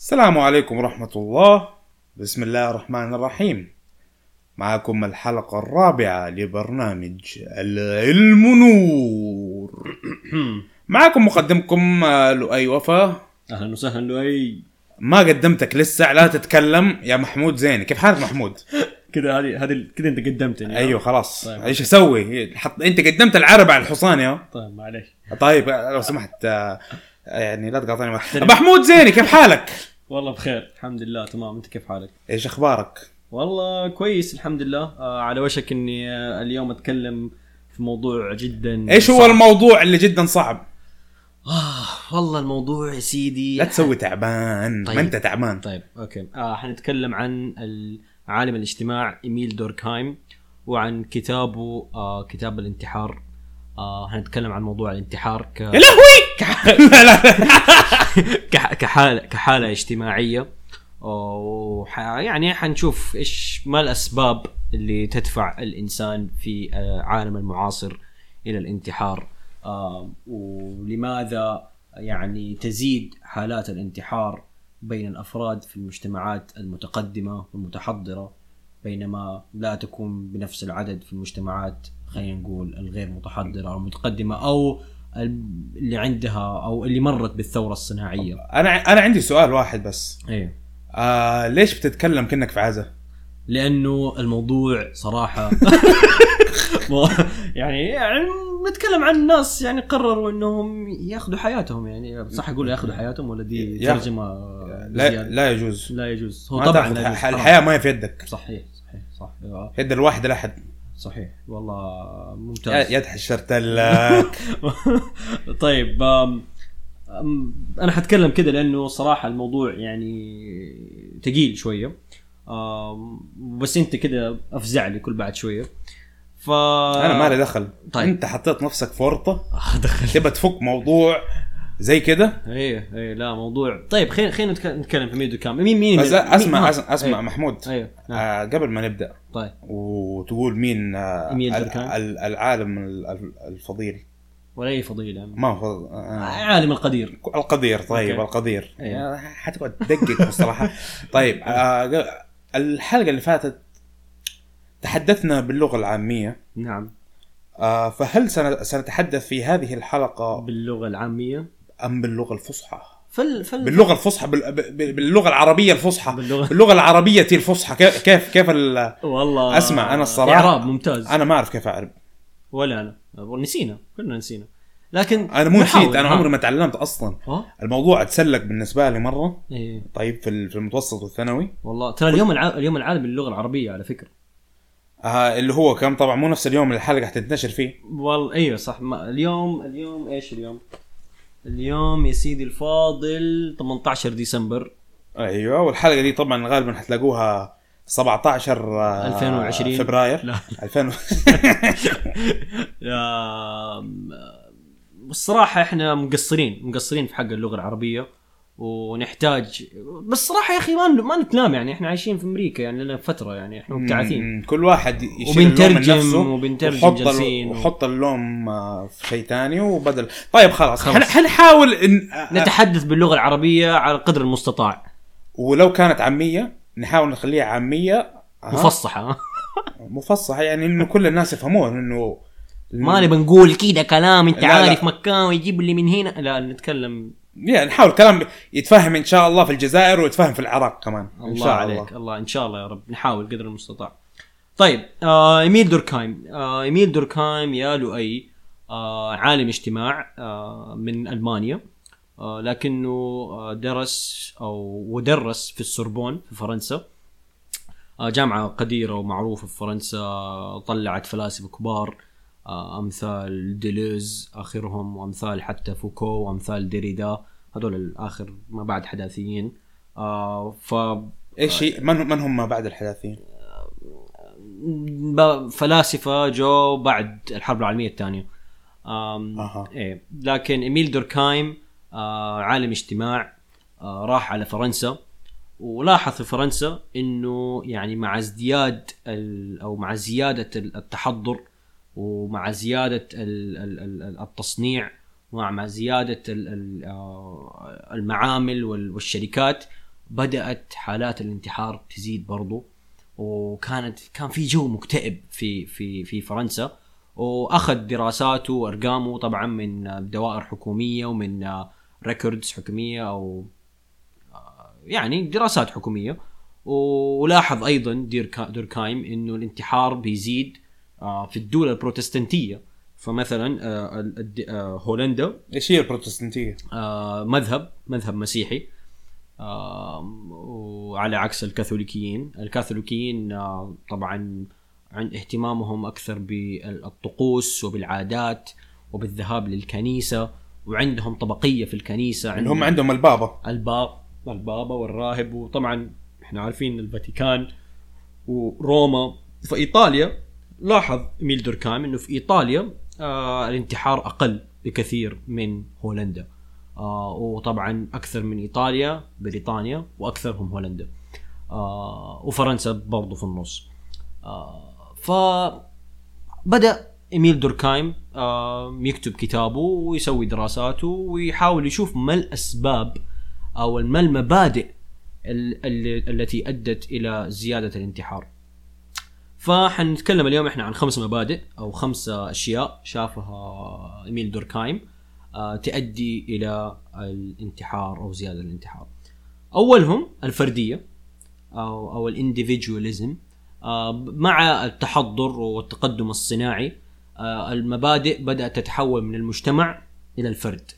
السلام عليكم ورحمة الله. بسم الله الرحمن الرحيم. معكم الحلقة الرابعة لبرنامج العلم نور. معكم مقدمكم آه، لؤي وفا. أهلا وسهلا لؤي. ما قدمتك لسه لا تتكلم. يا محمود زيني كيف حالك محمود؟ كذا هذه هذه كذا أنت قدمتني. أيوه خلاص. طيب. إيش أسوي؟ حط أنت قدمت العرب على الحصان يا. طيب معليش. طيب لو سمحت آه، يعني لا تقاطعني محمود زيني كيف حالك؟ والله بخير الحمد لله تمام. أنت كيف حالك؟ إيش أخبارك؟ والله كويس الحمد لله. آه على وشك إني آه اليوم أتكلم في موضوع جدا إيش هو صعب. الموضوع اللي جدا صعب؟ آه والله الموضوع يا سيدي. لا تسوي تعبان. طيب. ما أنت تعبان. طيب أوكي. آه حنتكلم عن عالم الاجتماع إيميل دوركهايم وعن كتابه آه كتاب الانتحار. آه حنتكلم عن موضوع الانتحار ك... يا لهوي! لا كح- كحاله كحالة اجتماعية. وح يعني حنشوف إيش ما الأسباب اللي تدفع الإنسان في آه، عالم المعاصر إلى الانتحار؟ آه، ولماذا يعني تزيد حالات الانتحار بين الأفراد في المجتمعات المتقدمة والمتحضرة بينما لا تكون بنفس العدد في المجتمعات خلينا نقول الغير متحضرة أو المتقدمه أو اللي عندها أو اللي مرت بالثورة الصناعية. أنا أنا عندي سؤال واحد بس. إيه. آه ليش بتتكلم كأنك في عزة لأنه الموضوع صراحة يعني يعني نتكلم عن ناس يعني قرروا إنهم ياخذوا حياتهم يعني صح أقول ياخذوا حياتهم ولا دي ترجمة لا؟ لا يجوز. لا يجوز. هو طبعا لا الحياة ما هي في يدك. صحيح صحيح صح يد الواحد لأحد. صحيح. والله يا ممتاز يد حشرت لك طيب أنا حتكلم كده لأنه صراحة الموضوع يعني ثقيل شوية. بس أنت كده أفزع لي كل بعد شوية. ف أنا ما لي دخل. طيب. أنت حطيت نفسك في ورطة. آه، دخل. تبى تفك موضوع. زي كده؟ إيه إيه لا موضوع. طيب خلينا خلينا نتك- نتكلم في ميدو كام. مين مين بس مين- أسمع مين- أسمع, إيه. محمود. أيوه نعم. آه قبل ما نبدأ. طيب. وتقول مين آه. ال- العالم ال- ال- الفضيل. ولا أي فضيله ما هو آه. عالم القدير. القدير طيب أوكي. القدير. إيه. آه، حتقعد تدقق مصطلحات طيب آه الحلقة اللي فاتت تحدثنا باللغة العامية. نعم. آه فهل سن- سنتحدث في هذه الحلقة باللغة العامية؟ أم باللغة الفصحى؟ فل فل باللغة الفصحى بال- باللغة العربية الفصحى. باللغة. باللغة العربية الفصحى. كيف كيف كيف ال- والله. أسمع، أنا الصراحة- إعراب ممتاز. أنا ما أعرف كيف أعرب. ولا أنا. نسينا. كلنا نسينا. لكن أنا مو نسيت أنا. عمري ما تعلمت أصلا. آه الموضوع اتسلق بالنسبة لي مرة. إيه. طيب في ال- في المتوسط والثانوي. والله. ترى اليوم الع... اليوم العالمي للغة العربية على فكرة. آه اللي هو كم طبعا مو نفس اليوم اللي الحلقة حتنتشر فيه. والله أيوه صح. ما... اليوم اليوم إيش اليوم؟ اليوم يا سيدي الفاضل 18 ديسمبر. أيوه والحلقة دي طبعا غالبا حتلاقوها 17 آه، 2020. فبراير. لا. 2000 آم، الصراحة إحنا مقصرين مقصرين في حق اللغة العربية. ونحتاج. بس صراحة يا أخي ما ما نتلام يعني إحنا عايشين في أمريكا يعني لنا فترة يعني إحنا مبتعثين. كل واحد يشيل وبنترجم نفسه وبنترجم وحط ال- جالسين و- وحط اللوم آه، في شيء ثاني وبدل. طيب خلاص خلاص. حن- حنحاول ان آه، نتحدث باللغة العربية على قدر المستطاع. ولو كانت عامية نحاول نخليها عامية آه، مفصحة. مفصحة يعني إنه كل الناس يفهمون إنه ما نبي نقول كذا كلام أنت لا، لا. عارف مكان ويجيب لي من هنا. لا نتكلم يعني نحاول كلام يتفهم إن شاء الله في الجزائر ويتفهم في العراق كمان. إن الله شاء عليك الله. الله إن شاء الله يا رب نحاول قدر المستطاع. طيب آه إيميل دوركهايم آه إيميل دوركهايم يا لؤي آه عالم اجتماع آه من ألمانيا. آه لكنه آه درس أو ودرس في السوربون في فرنسا. آه جامعة قديرة ومعروفة في فرنسا طلعت فلاسفة كبار. آه أمثال ديلوز آخرهم وأمثال حتى فوكو وأمثال ديريدا. هذول الآخر ما بعد حداثيين. آه ف إيش هي؟ من من هم بعد الحداثين؟ ب- فلاسفة جو بعد الحرب العالمية الثانية. أها. إيه. لكن إيميل دوركايم آه عالم اجتماع آه راح على فرنسا ولاحظ في فرنسا إنه يعني مع ازدياد أو مع زيادة التحضر ومع زيادة ال- ال- ال- التصنيع ومع مع زياده آه، المعامل وال- والشركات بدأت حالات الانتحار تزيد برضو. وكانت كان في جو مكتئب في في في فرنسا. وأخذ دراساته وأرقامه طبعا من دوائر حكومية ومن records حكومية أو يعني دراسات حكومية. ولاحظ أيضا دوركايم إنه الانتحار بيزيد آه، في الدول البروتستانتية. فمثلا آه، آه، هولندا. إيش هي البروتستانتية؟ مذهب مذهب مسيحي. وعلى عكس الكاثوليكيين. الكاثوليكيين طبعا عن اهتمامهم أكثر بالطقوس وبالعادات وبالذهاب للكنيسة وعندهم طبقية في الكنيسة. عندهم هم عندهم البابا. الباب البابا والراهب. وطبعا إحنا عارفين الفاتيكان وروما. في إيطاليا لاحظ ميل دوركايم إنه في إيطاليا آه الانتحار أقل بكثير من هولندا. آه وطبعا أكثر من إيطاليا بريطانيا واكثرهم هولندا. آه وفرنسا برضو في النص. آه ف بدا إيميل دوركايم آه يكتب كتابه ويسوي دراساته ويحاول يشوف ما الأسباب أو ما المبادئ التي أدت إلى زيادة الانتحار. فحنتكلم اليوم إحنا عن خمس مبادئ أو خمس أشياء شافها إيميل دوركايم آه، تؤدي إلى الانتحار أو زيادة الانتحار. أولهم الفردية أو أو الإنديفيدواليزم آه، مع التحضر والتقدم الصناعي آه، المبادئ بدأت تتحول من المجتمع إلى الفرد.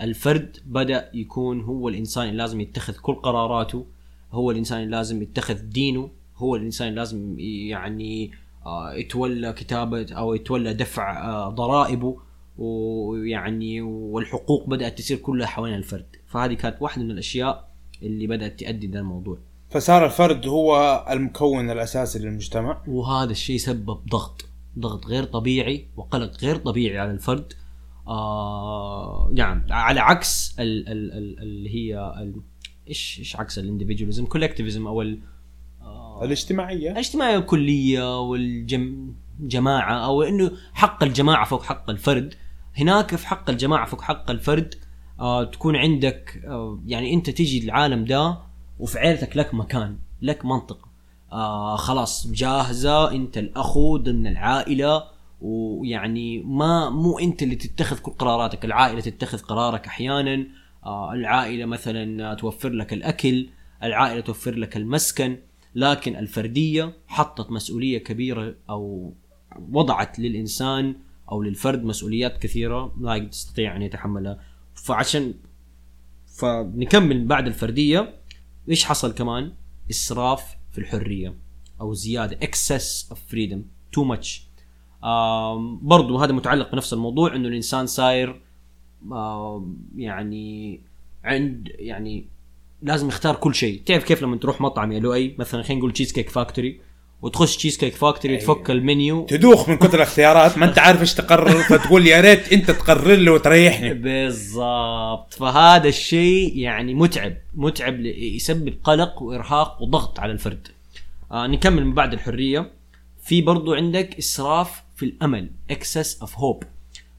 الفرد بدأ يكون هو الإنسان اللي لازم يتخذ كل قراراته هو الإنسان اللي لازم يتخذ دينه هو الإنسان لازم يعني آه، يتولى كتابة أو يتولى دفع آه، ضرائبه ويعني والحقوق بدأت تصير كلها حوالين الفرد. فهذه كانت واحدة من الأشياء اللي بدأت تؤدي ذا الموضوع. فصار الفرد هو المكون الأساسي للمجتمع. وهذا الشيء سبب ضغط ضغط غير طبيعي وقلق غير طبيعي على الفرد. آه يعني على عكس ال ال ال اللي هي إيش إيش عكس ال individualism collectivism أو ال آه الاجتماعية. الاجتماعية الكليه والجماعه أو إنه حق الجماعة فوق حق الفرد. هناك في حق الجماعة فوق حق الفرد آه تكون عندك آه يعني أنت تيجي العالم ده وفي عيلتك لك مكان لك منطقة. آه خلاص جاهزة أنت الأخو ضمن العائلة ويعني ما مو أنت اللي تتخذ كل قراراتك العائلة تتخذ قرارك أحيانا. آه العائلة مثلا توفر لك الأكل العائلة توفر لك المسكن. لكن الفردية حطت مسؤولية كبيرة أو وضعت للإنسان أو للفرد مسؤوليات كثيرة لا يستطيع أن يتحملها. فعشان فنكمل بعد الفردية. إيش حصل كمان؟ إسراف في الحرية أو زيادة excess of freedom too much. برضو هذا متعلق بنفس الموضوع إنه الإنسان صاير يعني عند يعني لازم يختار كل شيء. تعرف كيف لما تروح مطعم يا لؤي؟ مثلا خلينا نقول Cheesecake Factory وتخش Cheesecake Factory تفك المنيو. تدوخ من كثر الاختيارات. ما أنت عارف إيش تقرر. فتقول يا ريت أنت تقرر لي وتريحني. بالضبط. فهذا الشيء يعني متعب. متعب يسبب قلق وإرهاق وضغط على الفرد. آه نكمل من بعد الحرية. في برضو عندك إسراف في الأمل. excess of hope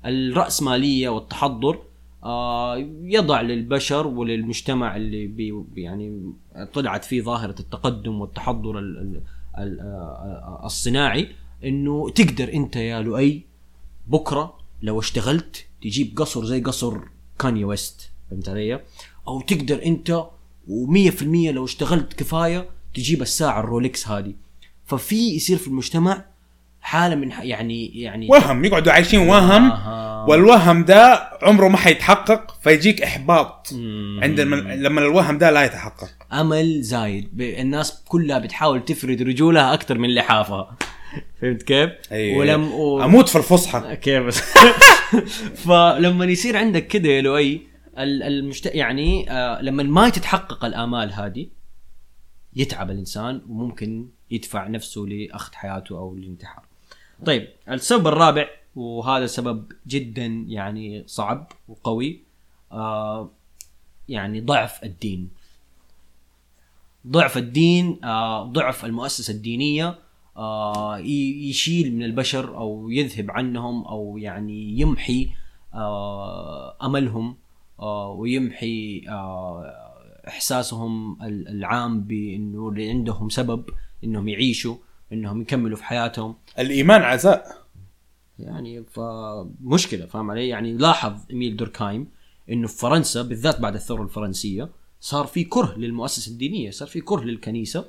الرأسمالية والتحضر. يضع للبشر وللمجتمع اللي بي يعني طلعت فيه ظاهرة التقدم والتحضر آه، الصناعي إنه تقدر أنت يا لؤي بكرة لو اشتغلت تجيب قصر زي قصر كاني ويست فهمت علي؟ أو تقدر أنت و100% لو اشتغلت كفاية تجيب الساعة الرولكس هذه ففي يصير في المجتمع حالة من يعني يعني وهم يقعدوا عايشين وهم آه. والوهم ده عمره ما حيتحقق فيجيك إحباط عند لما الوهم ده لا يتحقق أمل زايد الناس كلها بتحاول تفرد رجولها أكثر من لحافها فهمت كيف؟ أيوة. ولم و... أموت في الفصحى كيف فلما يصير عندك كده يا لؤي المشت... يعني آه لما ما تتحقق الآمال هذه يتعب الإنسان وممكن يدفع نفسه لأخذ حياته أو الانتحار. طيب السبب الرابع وهذا سبب جدا يعني صعب وقوي آه يعني ضعف الدين. ضعف الدين آه ضعف المؤسسة الدينية آه يشيل من البشر أو يذهب عنهم أو يعني يمحي آه أملهم آه ويمحي آه إحساسهم ال- العام بأنه عندهم سبب إنهم يعيشوا. إنهم يكملوا في حياتهم الإيمان عزاء يعني فمشكله فاهم علي؟ يعني لاحظ إيميل دوركايم إنه في فرنسا بالذات بعد الثورة الفرنسية صار في كره للمؤسسة الدينية، صار في كره للكنيسة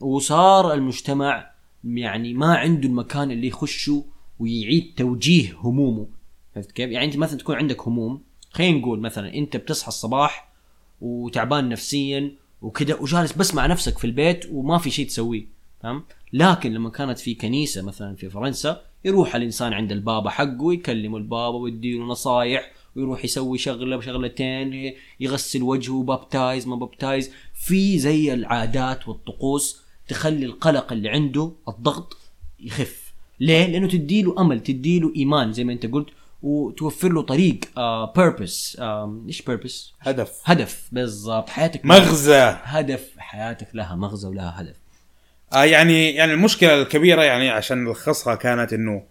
وصار المجتمع يعني ما عنده المكان اللي يخشه ويعيد توجيه همومه فهمت كيف؟ يعني أنت مثلا تكون عندك هموم خلينا نقول مثلا أنت بتصحى الصباح وتعبان نفسيا وكذا وجالس بس مع نفسك في البيت وما في شيء تسويه فاهم؟ لكن لما كانت في كنيسة مثلا في فرنسا يروح الإنسان عند البابا حقه ويكلم البابا ويديله نصايح ويروح يسوي شغلة شغلتين يغسل وجهه بابتايز ما بابتايز في زي العادات والطقوس تخلي القلق اللي عنده الضغط يخف. ليه؟ لأنه تديله أمل تديله إيمان زي ما أنت قلت وتوفر له طريق بيربس آه إيش بيربس؟ هدف. هدف بالضبط. حياتك مغزى. هدف حياتك لها مغزى ولها هدف. آه يعني يعني المشكلة الكبيرة يعني عشان نلخصها كانت إنه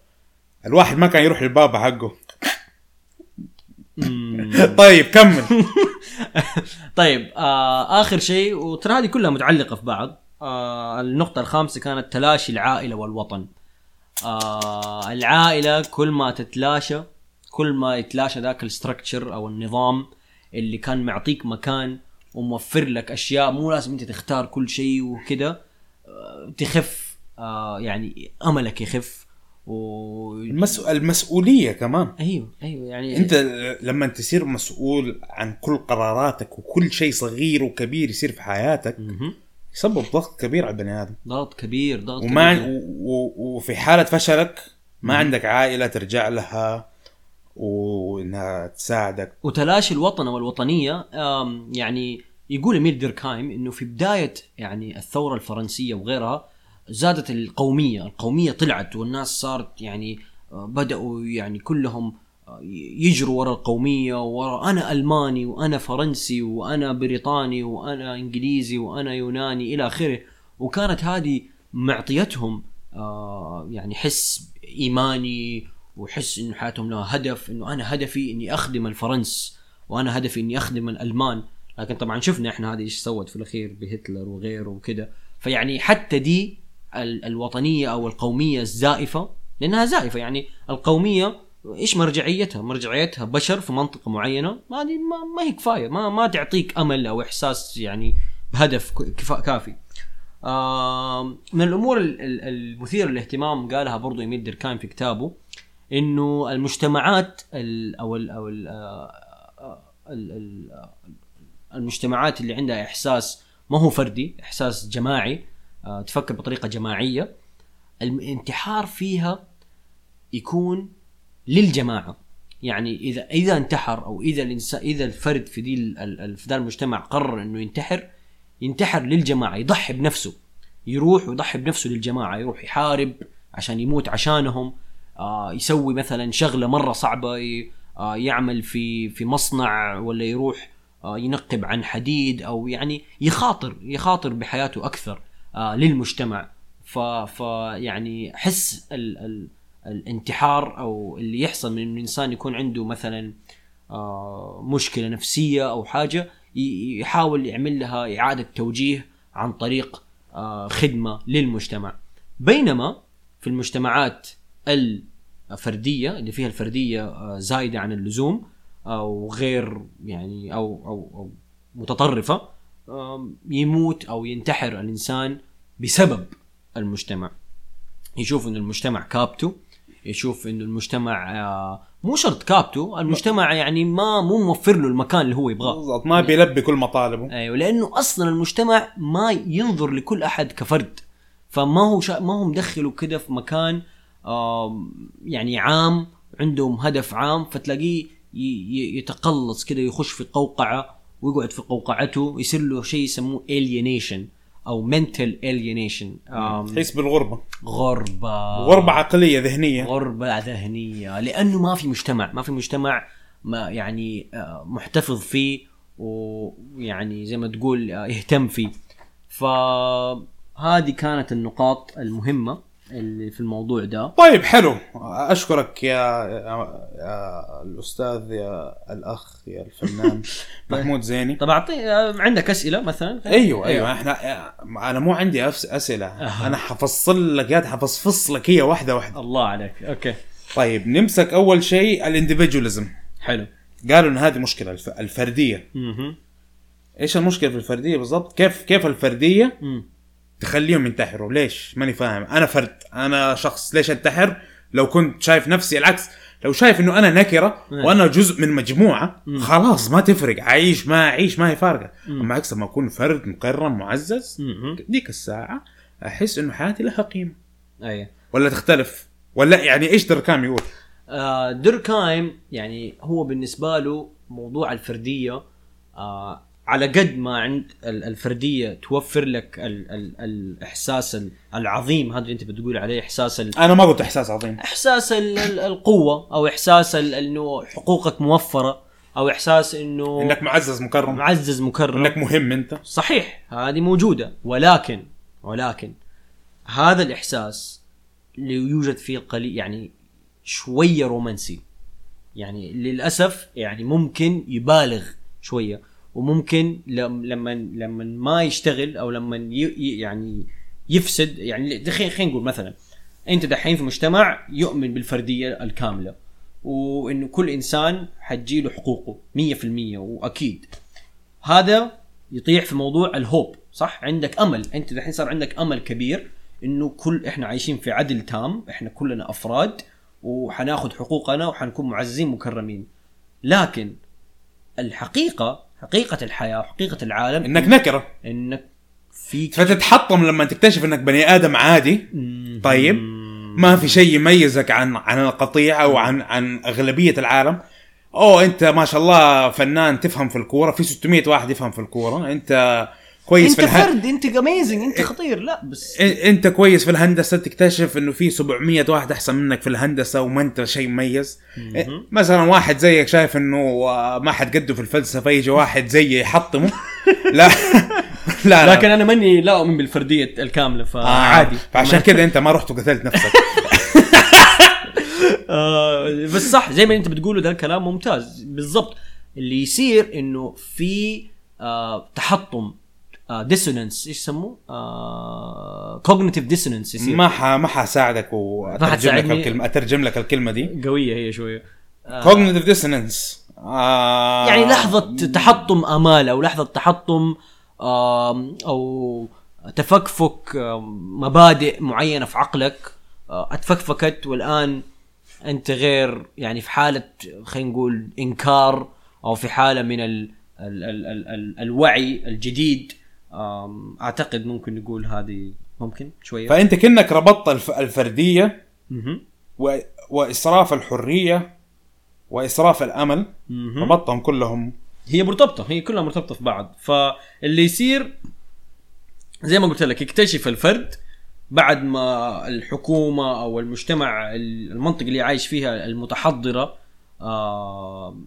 الواحد ما كان يروح للبابا حقه. طيب كمل. طيب آه آخر شيء وترى هذه كلها متعلقة في بعض. آه النقطة الخامسة كانت تلاشي العائلة والوطن. آه العائلة كل ما تتلاشى كل ما يتلاشى ذاك الستركتشر أو النظام اللي كان معطيك مكان وموفر لك أشياء مو لازم أنت تختار كل شيء وكذا تخف آه يعني أملك يخف و المس... المسؤولية كمان أيوه أيوه يعني أنت لما تصير مسؤول عن كل قراراتك وكل شيء صغير وكبير يصير في حياتك. يسبب ضغط كبير على البني آدم ضغط كبير ضغط وما كبير. و... و... وفي حالة فشلك ما عندك عائلة ترجع لها وإنها تساعدك وتلاشي الوطن والوطنية آم، يعني يقول ايميل ديركايم إنه في بداية يعني الثورة الفرنسية وغيرها زادت القومية، القومية طلعت والناس صارت يعني آه، بدأوا يعني كلهم آه، يجروا ورا القومية ورا أنا ألماني وأنا فرنسي وأنا بريطاني وأنا إنجليزي وأنا يوناني إلى آخره. وكانت هذه معطيتهم آه، يعني حس إيماني وحس إنه حياتهم لها هدف إنه أنا هدفي إني أخدم الفرنس وأنا هدفي إني أخدم الألمان. لكن طبعا شفنا إحنا هذه إيش سوت في الأخير بهتلر وغيره وكذا فيعني حتى دي ال- الوطنية أو القومية الزائفة لأنها زائفة يعني القومية إيش مرجعيتها؟ مرجعيتها بشر في منطقة معينة هذه ما, ما هي كفاية ما ما تعطيك أمل أو إحساس يعني بهدف كافي. آم، من الأمور ال- ال- المثيرة للاهتمام قالها برضو ايميل ديركايم في كتابه إنه المجتمعات ال أو ال أو ال ال ال المجتمعات اللي عندها إحساس ما هو فردي إحساس جماعي آه، تفكر بطريقة جماعية. الانتحار فيها يكون للجماعة. يعني إذا إذا انتحر أو إذا الانسان إذا الفرد في دي في ذا المجتمع قرر إنه ينتحر ينتحر للجماعة يضحي بنفسه. يروح ويضحي بنفسه للجماعة يروح يحارب عشان يموت عشانهم. آه يسوي مثلا شغلة مرة صعبة آه يعمل في في مصنع ولا يروح ينقب عن حديد أو يعني يخاطر يخاطر بحياته أكثر آه للمجتمع. ف ف يعني حس ال ال الانتحار أو اللي يحصل من الإنسان يكون عنده مثلا آه مشكلة نفسية أو حاجة يحاول يعمل لها إعادة توجيه عن طريق آه خدمة للمجتمع. بينما في المجتمعات الفردية اللي فيها الفردية آه زايدة عن اللزوم أو غير يعني أو أو, أو متطرفة يموت أو ينتحر الإنسان بسبب المجتمع. يشوف انه المجتمع كابته يشوف انه المجتمع آه، مو شرط كابته المجتمع يعني ما مو موفر له المكان اللي هو يبغاه. بالضبط ما بيلبي كل مطالبه. أيوه لأنه أصلا المجتمع ما ينظر لكل أحد كفرد. فما هو شا... ما هو مدخله كده في مكان يعني عام عندهم هدف عام فتلاقيه يتقلص كده يخش في قوقعة ويقعد في قوقعته يصير له شيء يسموه alienation أو mental alienation. آم، تحس بالغربة. غربة. غربة عقلية ذهنية. غربة ذهنية. لأنه ما في مجتمع ما في مجتمع ما يعني آه، محتفظ فيه ويعني زي ما تقول آه، يهتم فيه. فهذه كانت النقاط المهمة. اللي في الموضوع ده. طيب حلو. أشكرك يا, يا, يا الأستاذ يا الأخ يا الفنان محمود زيني. طب اعطي عندك أسئلة مثلا؟ أيوه أيوه. إحنا أنا مو عندي أسئلة. أنا حفصل لك يا حفصفص لك هي واحدة واحدة. الله عليك. okay. طيب نمسك أول شيء ال individualism حلو. قالوا إن هذه مشكلة الف... الفردية. إيش المشكلة في الفردية بالضبط؟ كيف كيف الفردية. تخليهم ينتحروا. ليش؟ ماني فاهم. أنا فرد. أنا شخص. ليش أنتحر؟ لو كنت شايف نفسي العكس. لو شايف إنه أنا نكرة إيه. وأنا جزء من مجموعة خلاص ما تفرق. اعيش ما أعيش ما هي فارقة. أما عكس لما أكون فرد مكرم معزز. ديك الساعة أحس إنه حياتي لها قيمة. إيه ولا تختلف؟ ولا يعني إيش دركام يقول؟ آه، دوركايم يعني هو بالنسبة له موضوع الفردية آه على قد ما عند ال- الفردية توفر لك ال ال الإحساس ال- العظيم. هذا اللي أنت بتقول عليه إحساس ال أنا ما قلت إحساس عظيم. إحساس ال- ال- القوة أو إحساس إنه حقوقك موفرة أو إحساس إنه إنك معزز مكرم. معزز مكرم. إنك مهم أنت. صحيح هذه موجودة. ولكن ولكن هذا الإحساس اللي يوجد فيه القليل يعني شوية رومانسي. يعني للأسف يعني ممكن يبالغ شوية. وممكن لم- لما لما ما يشتغل أو لما يعني يفسد يعني خلينا نقول مثلا أنت دحين في مجتمع يؤمن بالفردية الكاملة وانه كل إنسان حتجيله حقوقه 100% وأكيد. هذا يطيح في موضوع الهوب صح؟ عندك أمل. أنت دحين صار عندك أمل كبير إنه كل إحنا عايشين في عدل تام إحنا كلنا أفراد وحناخذ حقوقنا وحنكون معززين مكرمين. لكن الحقيقة حقيقة الحياة وحقيقه العالم إنك نكرة. إنك فيك فتتحطم لما تكتشف إنك بني آدم عادي. طيب. ما في شيء يميزك عن عن القطيع أو عن عن أغلبية العالم. أوه أنت ما شاء الله فنان تفهم في الكورة. في 600 واحد يفهم في الكورة. أنت كويس انت في الهن... فرد انت اميزنج انت خطير. لا بس انت كويس في الهندسة تكتشف إنه في 700 واحد أحسن منك في الهندسة وما أنت شيء مميز. مثلا واحد زيك شايف إنه آه، ما حد قده في الفلسفة يجي واحد زيي يحطمه. لا. لا لا. لكن أنا ماني لا أؤمن بالفردية الكاملة آه فعادي فعشان كذا أنت ما رحت وقتلت نفسك. آه بس صح زي ما أنت بتقوله ده الكلام ممتاز. بالضبط. اللي يصير إنه في آه تحطم. آه dissonance إيش يسموه؟ آه cognitive dissonance يصير. ما ح... ما حساعدك واترجم لك. الكلمة أترجم لك الكلمة دي. قوية هي شوية. آه dissonance. آه. يعني لحظة تحطم آمال أو لحظة تحطم أو تفكفك مبادئ معينة في عقلك. آه، أتفكفكت والآن أنت غير يعني في حالة خلينا نقول إنكار أو في حالة من ال ال ال ال ال الوعي الجديد. أعتقد ممكن نقول هذه ممكن شوية فأنت كأنك ربطت الف... الفردية. و... وإسراف الحرية وإسراف الأمل مهم. ربطتهم كلهم هي مرتبطة هي كلها مرتبطة في بعض فاللي يصير زي ما قلت لك يكتشف الفرد بعد ما الحكومة أو المجتمع المنطقة اللي عايش فيها المتحضرة آه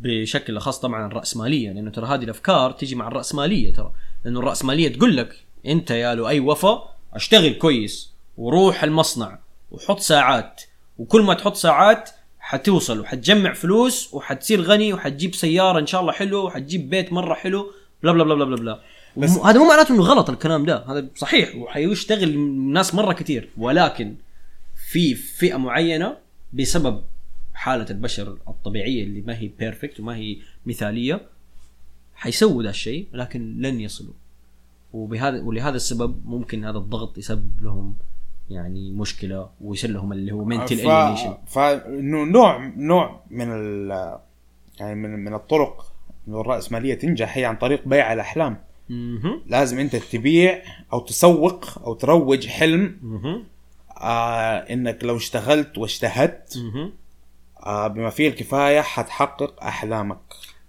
بشكل خاص طبعا الرأسمالية لأنه ترى هذه الأفكار تيجي مع الرأسمالية ترى لأنه الرأسمالية تقول لك أنت يا له اي وفا أشتغل كويس وروح المصنع وحط ساعات وكل ما تحط ساعات حتوصل وحتجمع فلوس وحتصير غني وحتجيب سيارة إن شاء الله حلو وحتجيب بيت مرة حلو بلا بلا بلا بلا بلا, بلا. بس- هذا مو معناته إنه غلط الكلام ده هذا صحيح وحيشتغل ناس مرة كتير ولكن في فئة معينة بسبب حالة البشر الطبيعية اللي ما هي perfect وما هي مثالية حيسووا ذا الشيء لكن لن يصلوا. وبهذا ولهذا السبب ممكن هذا الضغط يسبب لهم يعني مشكلة ويصير لهم اللي هو mental ف... فانه نوع نوع من ال... يعني من من الطرق انه الراسماليه تنجح هي عن طريق بيع الأحلام. لازم أنت تبيع أو تسوق أو تروج حلم آه إنك لو اشتغلت واجتهدت بما فيه الكفاية حتحقق أحلامك.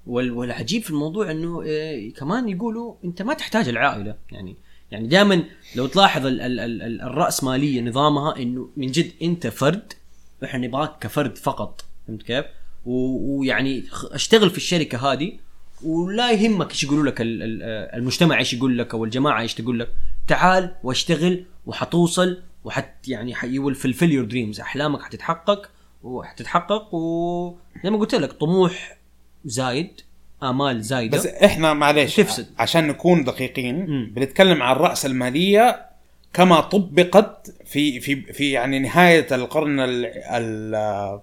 وال- والعجيب في الموضوع إنه آه، كمان يقولوا أنت ما تحتاج العائلة. يعني يعني دائما لو تلاحظ ال ال ال ال الرأسمالية نظامها إنه من جد أنت فرد إحنا نبغاك كفرد فقط. فهمت كيف؟ ويعني أشتغل في الشركة هذه ولا يهمك إيش يقولوا لك ال- ال- المجتمع إيش يقول لك أو الجماعة إيش تقول لك. تعال واشتغل وحتوصل وحت يعني you fulfill your dreams أحلامك حتتحقق. وحتتحقق وزي ما قلت لك طموح زايد آمال زايدة. بس إحنا معليش تفسد. عشان نكون دقيقين مم. بنتكلم عن الرأسمالية كما طبقت في في في يعني نهاية القرن ال ال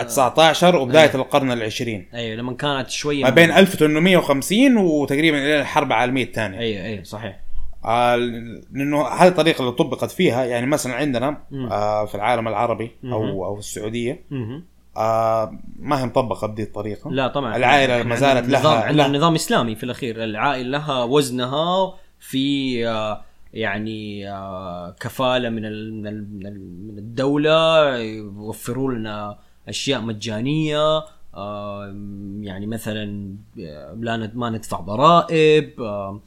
ك- 19 وبداية القرن العشرين. أيوه لما كانت شوية ما بين 1850 وتقريبا إلى الحرب العالمية الثانية. أيوه أيوه صحيح. آه لأنه هذه الطريقة اللي طبقت فيها يعني مثلا عندنا. آه في العالم العربي. أو أو السعودية مهم. آه ما هي مطبقة بهذه الطريقة لا طبعا العائلة إحنا ما زالت لها- عندنا نظام إسلامي في الأخير العائلة لها وزنها في آه، يعني آه، كفالة من من ال- من ال- من الدولة يوفروا لنا أشياء مجانية آه، يعني مثلا آه، لا ما ندفع ضرائب آه،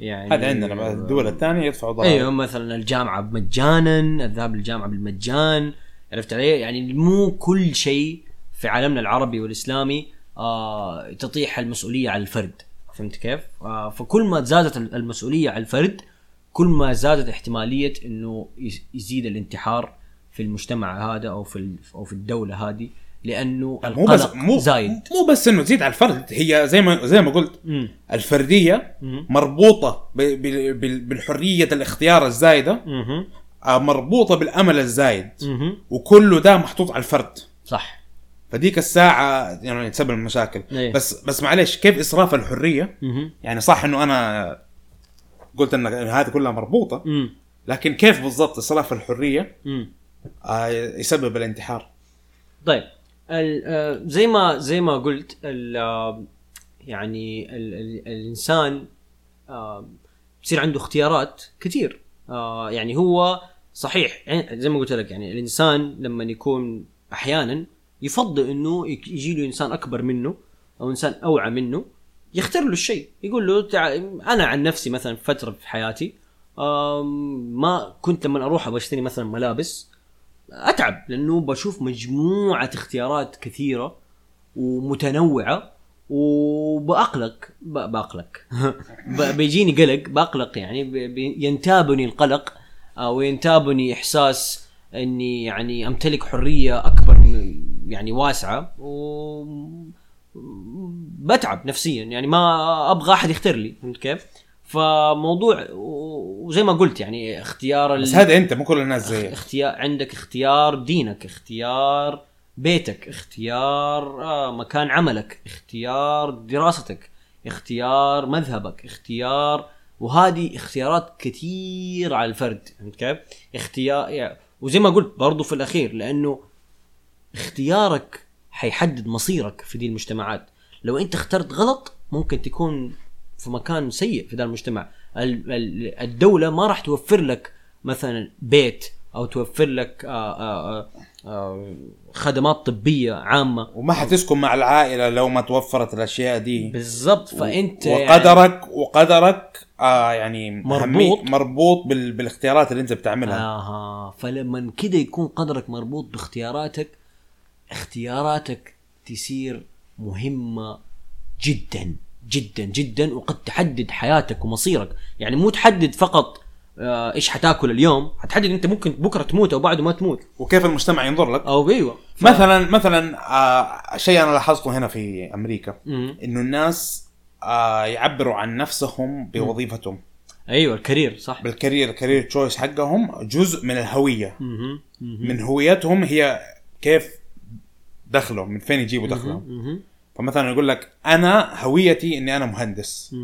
يعني هذا عندنا الدول الثانية يدفعوا ضرائب أيوه مثلا الجامعة مجانا الذهاب للجامعة بالمجان عرفت علي؟ يعني مو كل شيء في عالمنا العربي والإسلامي آه تطيح المسؤولية على الفرد. فهمت كيف؟ آه فكل ما زادت المسؤولية على الفرد كل ما زادت احتمالية إنه يز- يزيد الانتحار في المجتمع هذا أو في أو في الدولة هذه. لأنه مو بس القلق مو زايد مو بس إنه تزيد على الفرد هي زي ما زي ما قلت مم. الفردية مم. مربوطة ب- ب- ب- بالحرية الاختيار الزايدة مهم. آه، مربوطة بالأمل الزايد مهم. وكله ده محطوط على الفرد صح فديك الساعة يعني تسبب المشاكل إيه. بس بس معلش كيف إسراف الحرية مهم. يعني صح إنه أنا قلت إن هذه كلها مربوطة مم. لكن كيف بالضبط إسراف الحرية مم. آه، يسبب الانتحار طيب زي ما زي ما قلت ال- آه، يعني ال ال الإنسان آه، بصير عنده اختيارات كثير آه، يعني هو صحيح زي ما قلت لك يعني الإنسان لما يكون أحيانا يفضل إنه يجي له إنسان أكبر منه أو إنسان أوعى منه يختار له الشيء يقول له. أنا عن نفسي مثلا فترة في حياتي ما كنت لما أروح أبغى أشتري مثلا ملابس أتعب لأنه بشوف مجموعة اختيارات كثيرة ومتنوعة وبأقلق ب- بأقلق ب- بيجيني قلق بأقلق يعني ينتابني القلق أو ينتابني إحساس إني يعني أمتلك حرية أكبر يعني واسعة و بتعب نفسيا يعني ما أبغى أحد يختار لي فهمت كيف؟ فموضوع وزي ما قلت يعني اختيار بس هذا أنت مو كل الناس زيك اختيار عندك اختيار دينك اختيار بيتك اختيار آه مكان عملك اختيار دراستك اختيار مذهبك اختيار وهذه اختيارات كثير على الفرد فهمت كيف؟ اختيار يعني وزي ما قلت برضو في الأخير لأنه اختيارك حيحدد مصيرك في دي المجتمعات لو أنت اخترت غلط ممكن تكون في مكان سيء في ذا المجتمع. ال- ال- الدولة ما راح توفر لك مثلا بيت أو توفر لك آآ آآ آآ خدمات طبية عامة. وما حتسكن مع العائلة لو ما توفرت الأشياء دي. بالضبط. فأنت يعني وقدرك وقدرك آه يعني مربوط. مربوط بال... بالاختيارات اللي أنت بتعملها. آها. فلما كده يكون قدرك مربوط باختياراتك اختياراتك تصير مهمة جدا. جدا جدا وقد تحدد حياتك ومصيرك. يعني مو تحدد فقط آه، إيش حتأكل اليوم. حتحدد أنت ممكن بكرة تموت أو بعده ما تموت. وكيف المجتمع ينظر لك. أو أيوه ف... مثلا مثلا آه شيء أنا لاحظته هنا في أمريكا. إنه الناس آه يعبروا عن نفسهم بوظيفتهم. أيوه ال career صح. بال career ال career choice حقهم جزء من الهوية. من هويتهم هي كيف دخلهم من فين يجيبوا دخلهم. فمثلا يقول لك أنا هويتي إني أنا مهندس.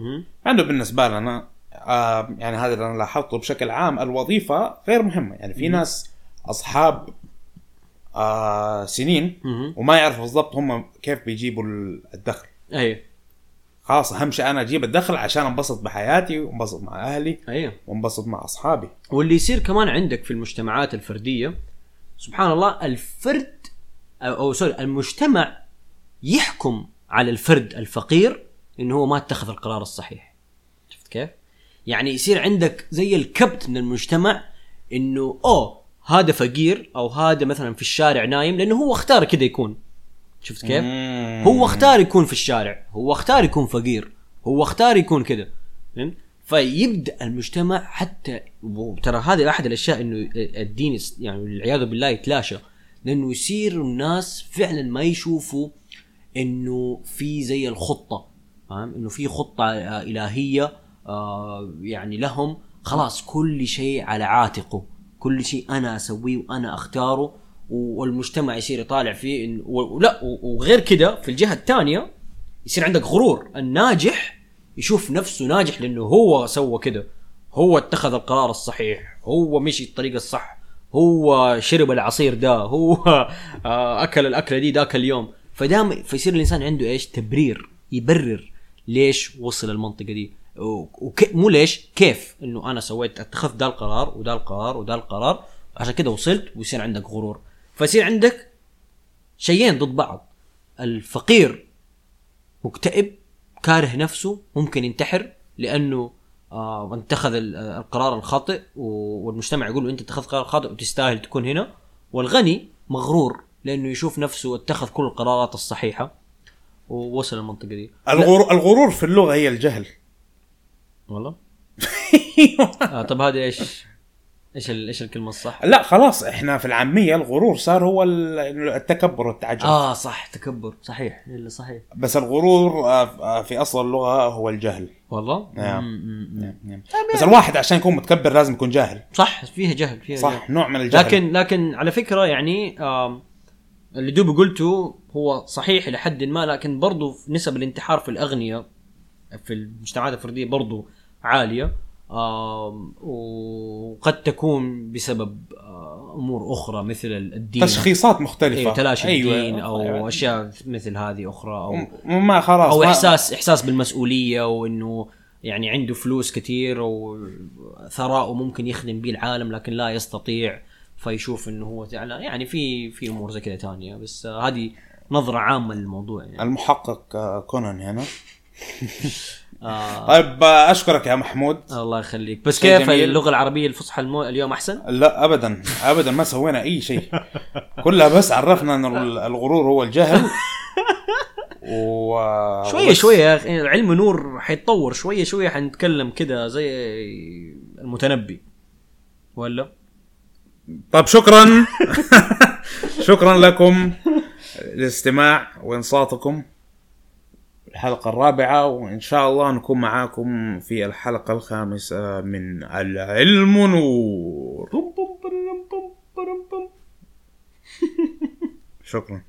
عنده بالنسبة لنا آه يعني هذا اللي أنا لاحظته بشكل عام الوظيفة غير مهمة. يعني في ناس أصحاب آه سنين. وما يعرفوا بالضبط هم كيف بيجيبوا الدخل. أيوه. خلاص أهم شيء أنا أجيب الدخل عشان أنبسط بحياتي وأنبسط مع أهلي أيوه. وأنبسط مع أصحابي. واللي يصير كمان عندك في المجتمعات الفردية سبحان الله الفرد أو, أو سوري المجتمع يحكم على الفرد الفقير انه هو ما اتخذ القرار الصحيح شفت كيف؟ يعني يصير عندك زي الكبت من المجتمع إنه أوه هذا فقير أو هذا مثلا في الشارع نايم لأنه هو اختار كذا يكون شفت كيف؟ هو اختار يكون في الشارع هو اختار يكون فقير هو اختار يكون كذا فهمت؟ فيبدأ المجتمع حتى وترى هذه أحد الأشياء إنه الدين يعني والعياذ بالله يتلاشى لأنه يصير الناس فعلا ما يشوفوا إنه في زي الخطة فاهم إنه في خطة آه، إلهية آه يعني لهم. خلاص كل شيء على عاتقه. كل شيء أنا أسويه وأنا أختاره والمجتمع يصير يطالع فيه إنه ولا وغير كده في الجهة الثانية يصير عندك غرور. الناجح يشوف نفسه ناجح لأنه هو سوى كده. هو اتخذ القرار الصحيح. هو مشي الطريق الصح. هو شرب العصير ده. هو آه، أكل الأكلة دي ذاك اليوم. فدام فيصير الإنسان عنده إيش؟ تبرير يبرر ليش وصل المنطقة دي. وك... مو ليش كيف؟ إنه أنا سويت اتخذت ده القرار وده القرار وده القرار عشان كده وصلت ويصير عندك غرور. فيصير عندك شيئين ضد بعض. الفقير مكتئب كاره نفسه ممكن ينتحر لأنه آه اتخذ ال- القرار الخاطئ والمجتمع يقول له أنت اتخذت قرار خاطئ وتستاهل تكون هنا. والغني مغرور. لأنه يشوف نفسه اتخذ كل القرارات الصحيحة ووصل المنطقة دي. الغرور الغرور في اللغة هي الجهل. والله؟ آه طب هذه إيش إيش إيش الكلمة الصح؟ لا خلاص إحنا في العامية الغرور صار هو ال- التكبر والتعجب. آه صح تكبر. صحيح إلا صحيح. بس الغرور آه، آه، في أصل اللغة هو الجهل. والله؟ نعم. نعم، نعم. بس الواحد عشان يكون متكبر لازم يكون جاهل. صح فيها جهل فيها جهل. صح نوع من الجهل. لكن لكن على فكرة يعني آم، اللي دوب قلته هو صحيح إلى حد ما لكن برضو في نسب الانتحار في الاغنياء في المجتمعات الفردية برضو عالية وقد تكون بسبب آه، أمور أخرى مثل الدين تشخيصات مختلفة أيوة تلاشي أيوة. الدين أو أيوة. أشياء مثل هذه أخرى أو ما خلاص أو ما- إحساس إحساس بالمسؤولية وإنه يعني عنده فلوس كثير وثراءه ممكن يخدم به العالم لكن لا يستطيع فيشوف إنه هو تعالى يعني في في أمور زي كذا ثانية بس هذه نظرة عامة للموضوع يعني. المحقق آه، كونان هنا. آه. طيب آه، أشكرك يا محمود. الله يخليك. بس كيف جميل. اللغة العربية الفصحى المو... اليوم أحسن؟ لا ابدا. ابدا ما سوينا أي شيء. كلها بس عرفنا إن ال- الغرور هو الجهل. و شوية وبس. شوية يا أخي العلم نور حيتطور. شوية شوية حنتكلم كده زي المتنبي. ولا؟ طيب شكرا. شكرا لكم للاستماع وانصاتكم الحلقة الرابعة وإن شاء الله نكون معاكم في الحلقة الخامسة من العلم نور. شكرا.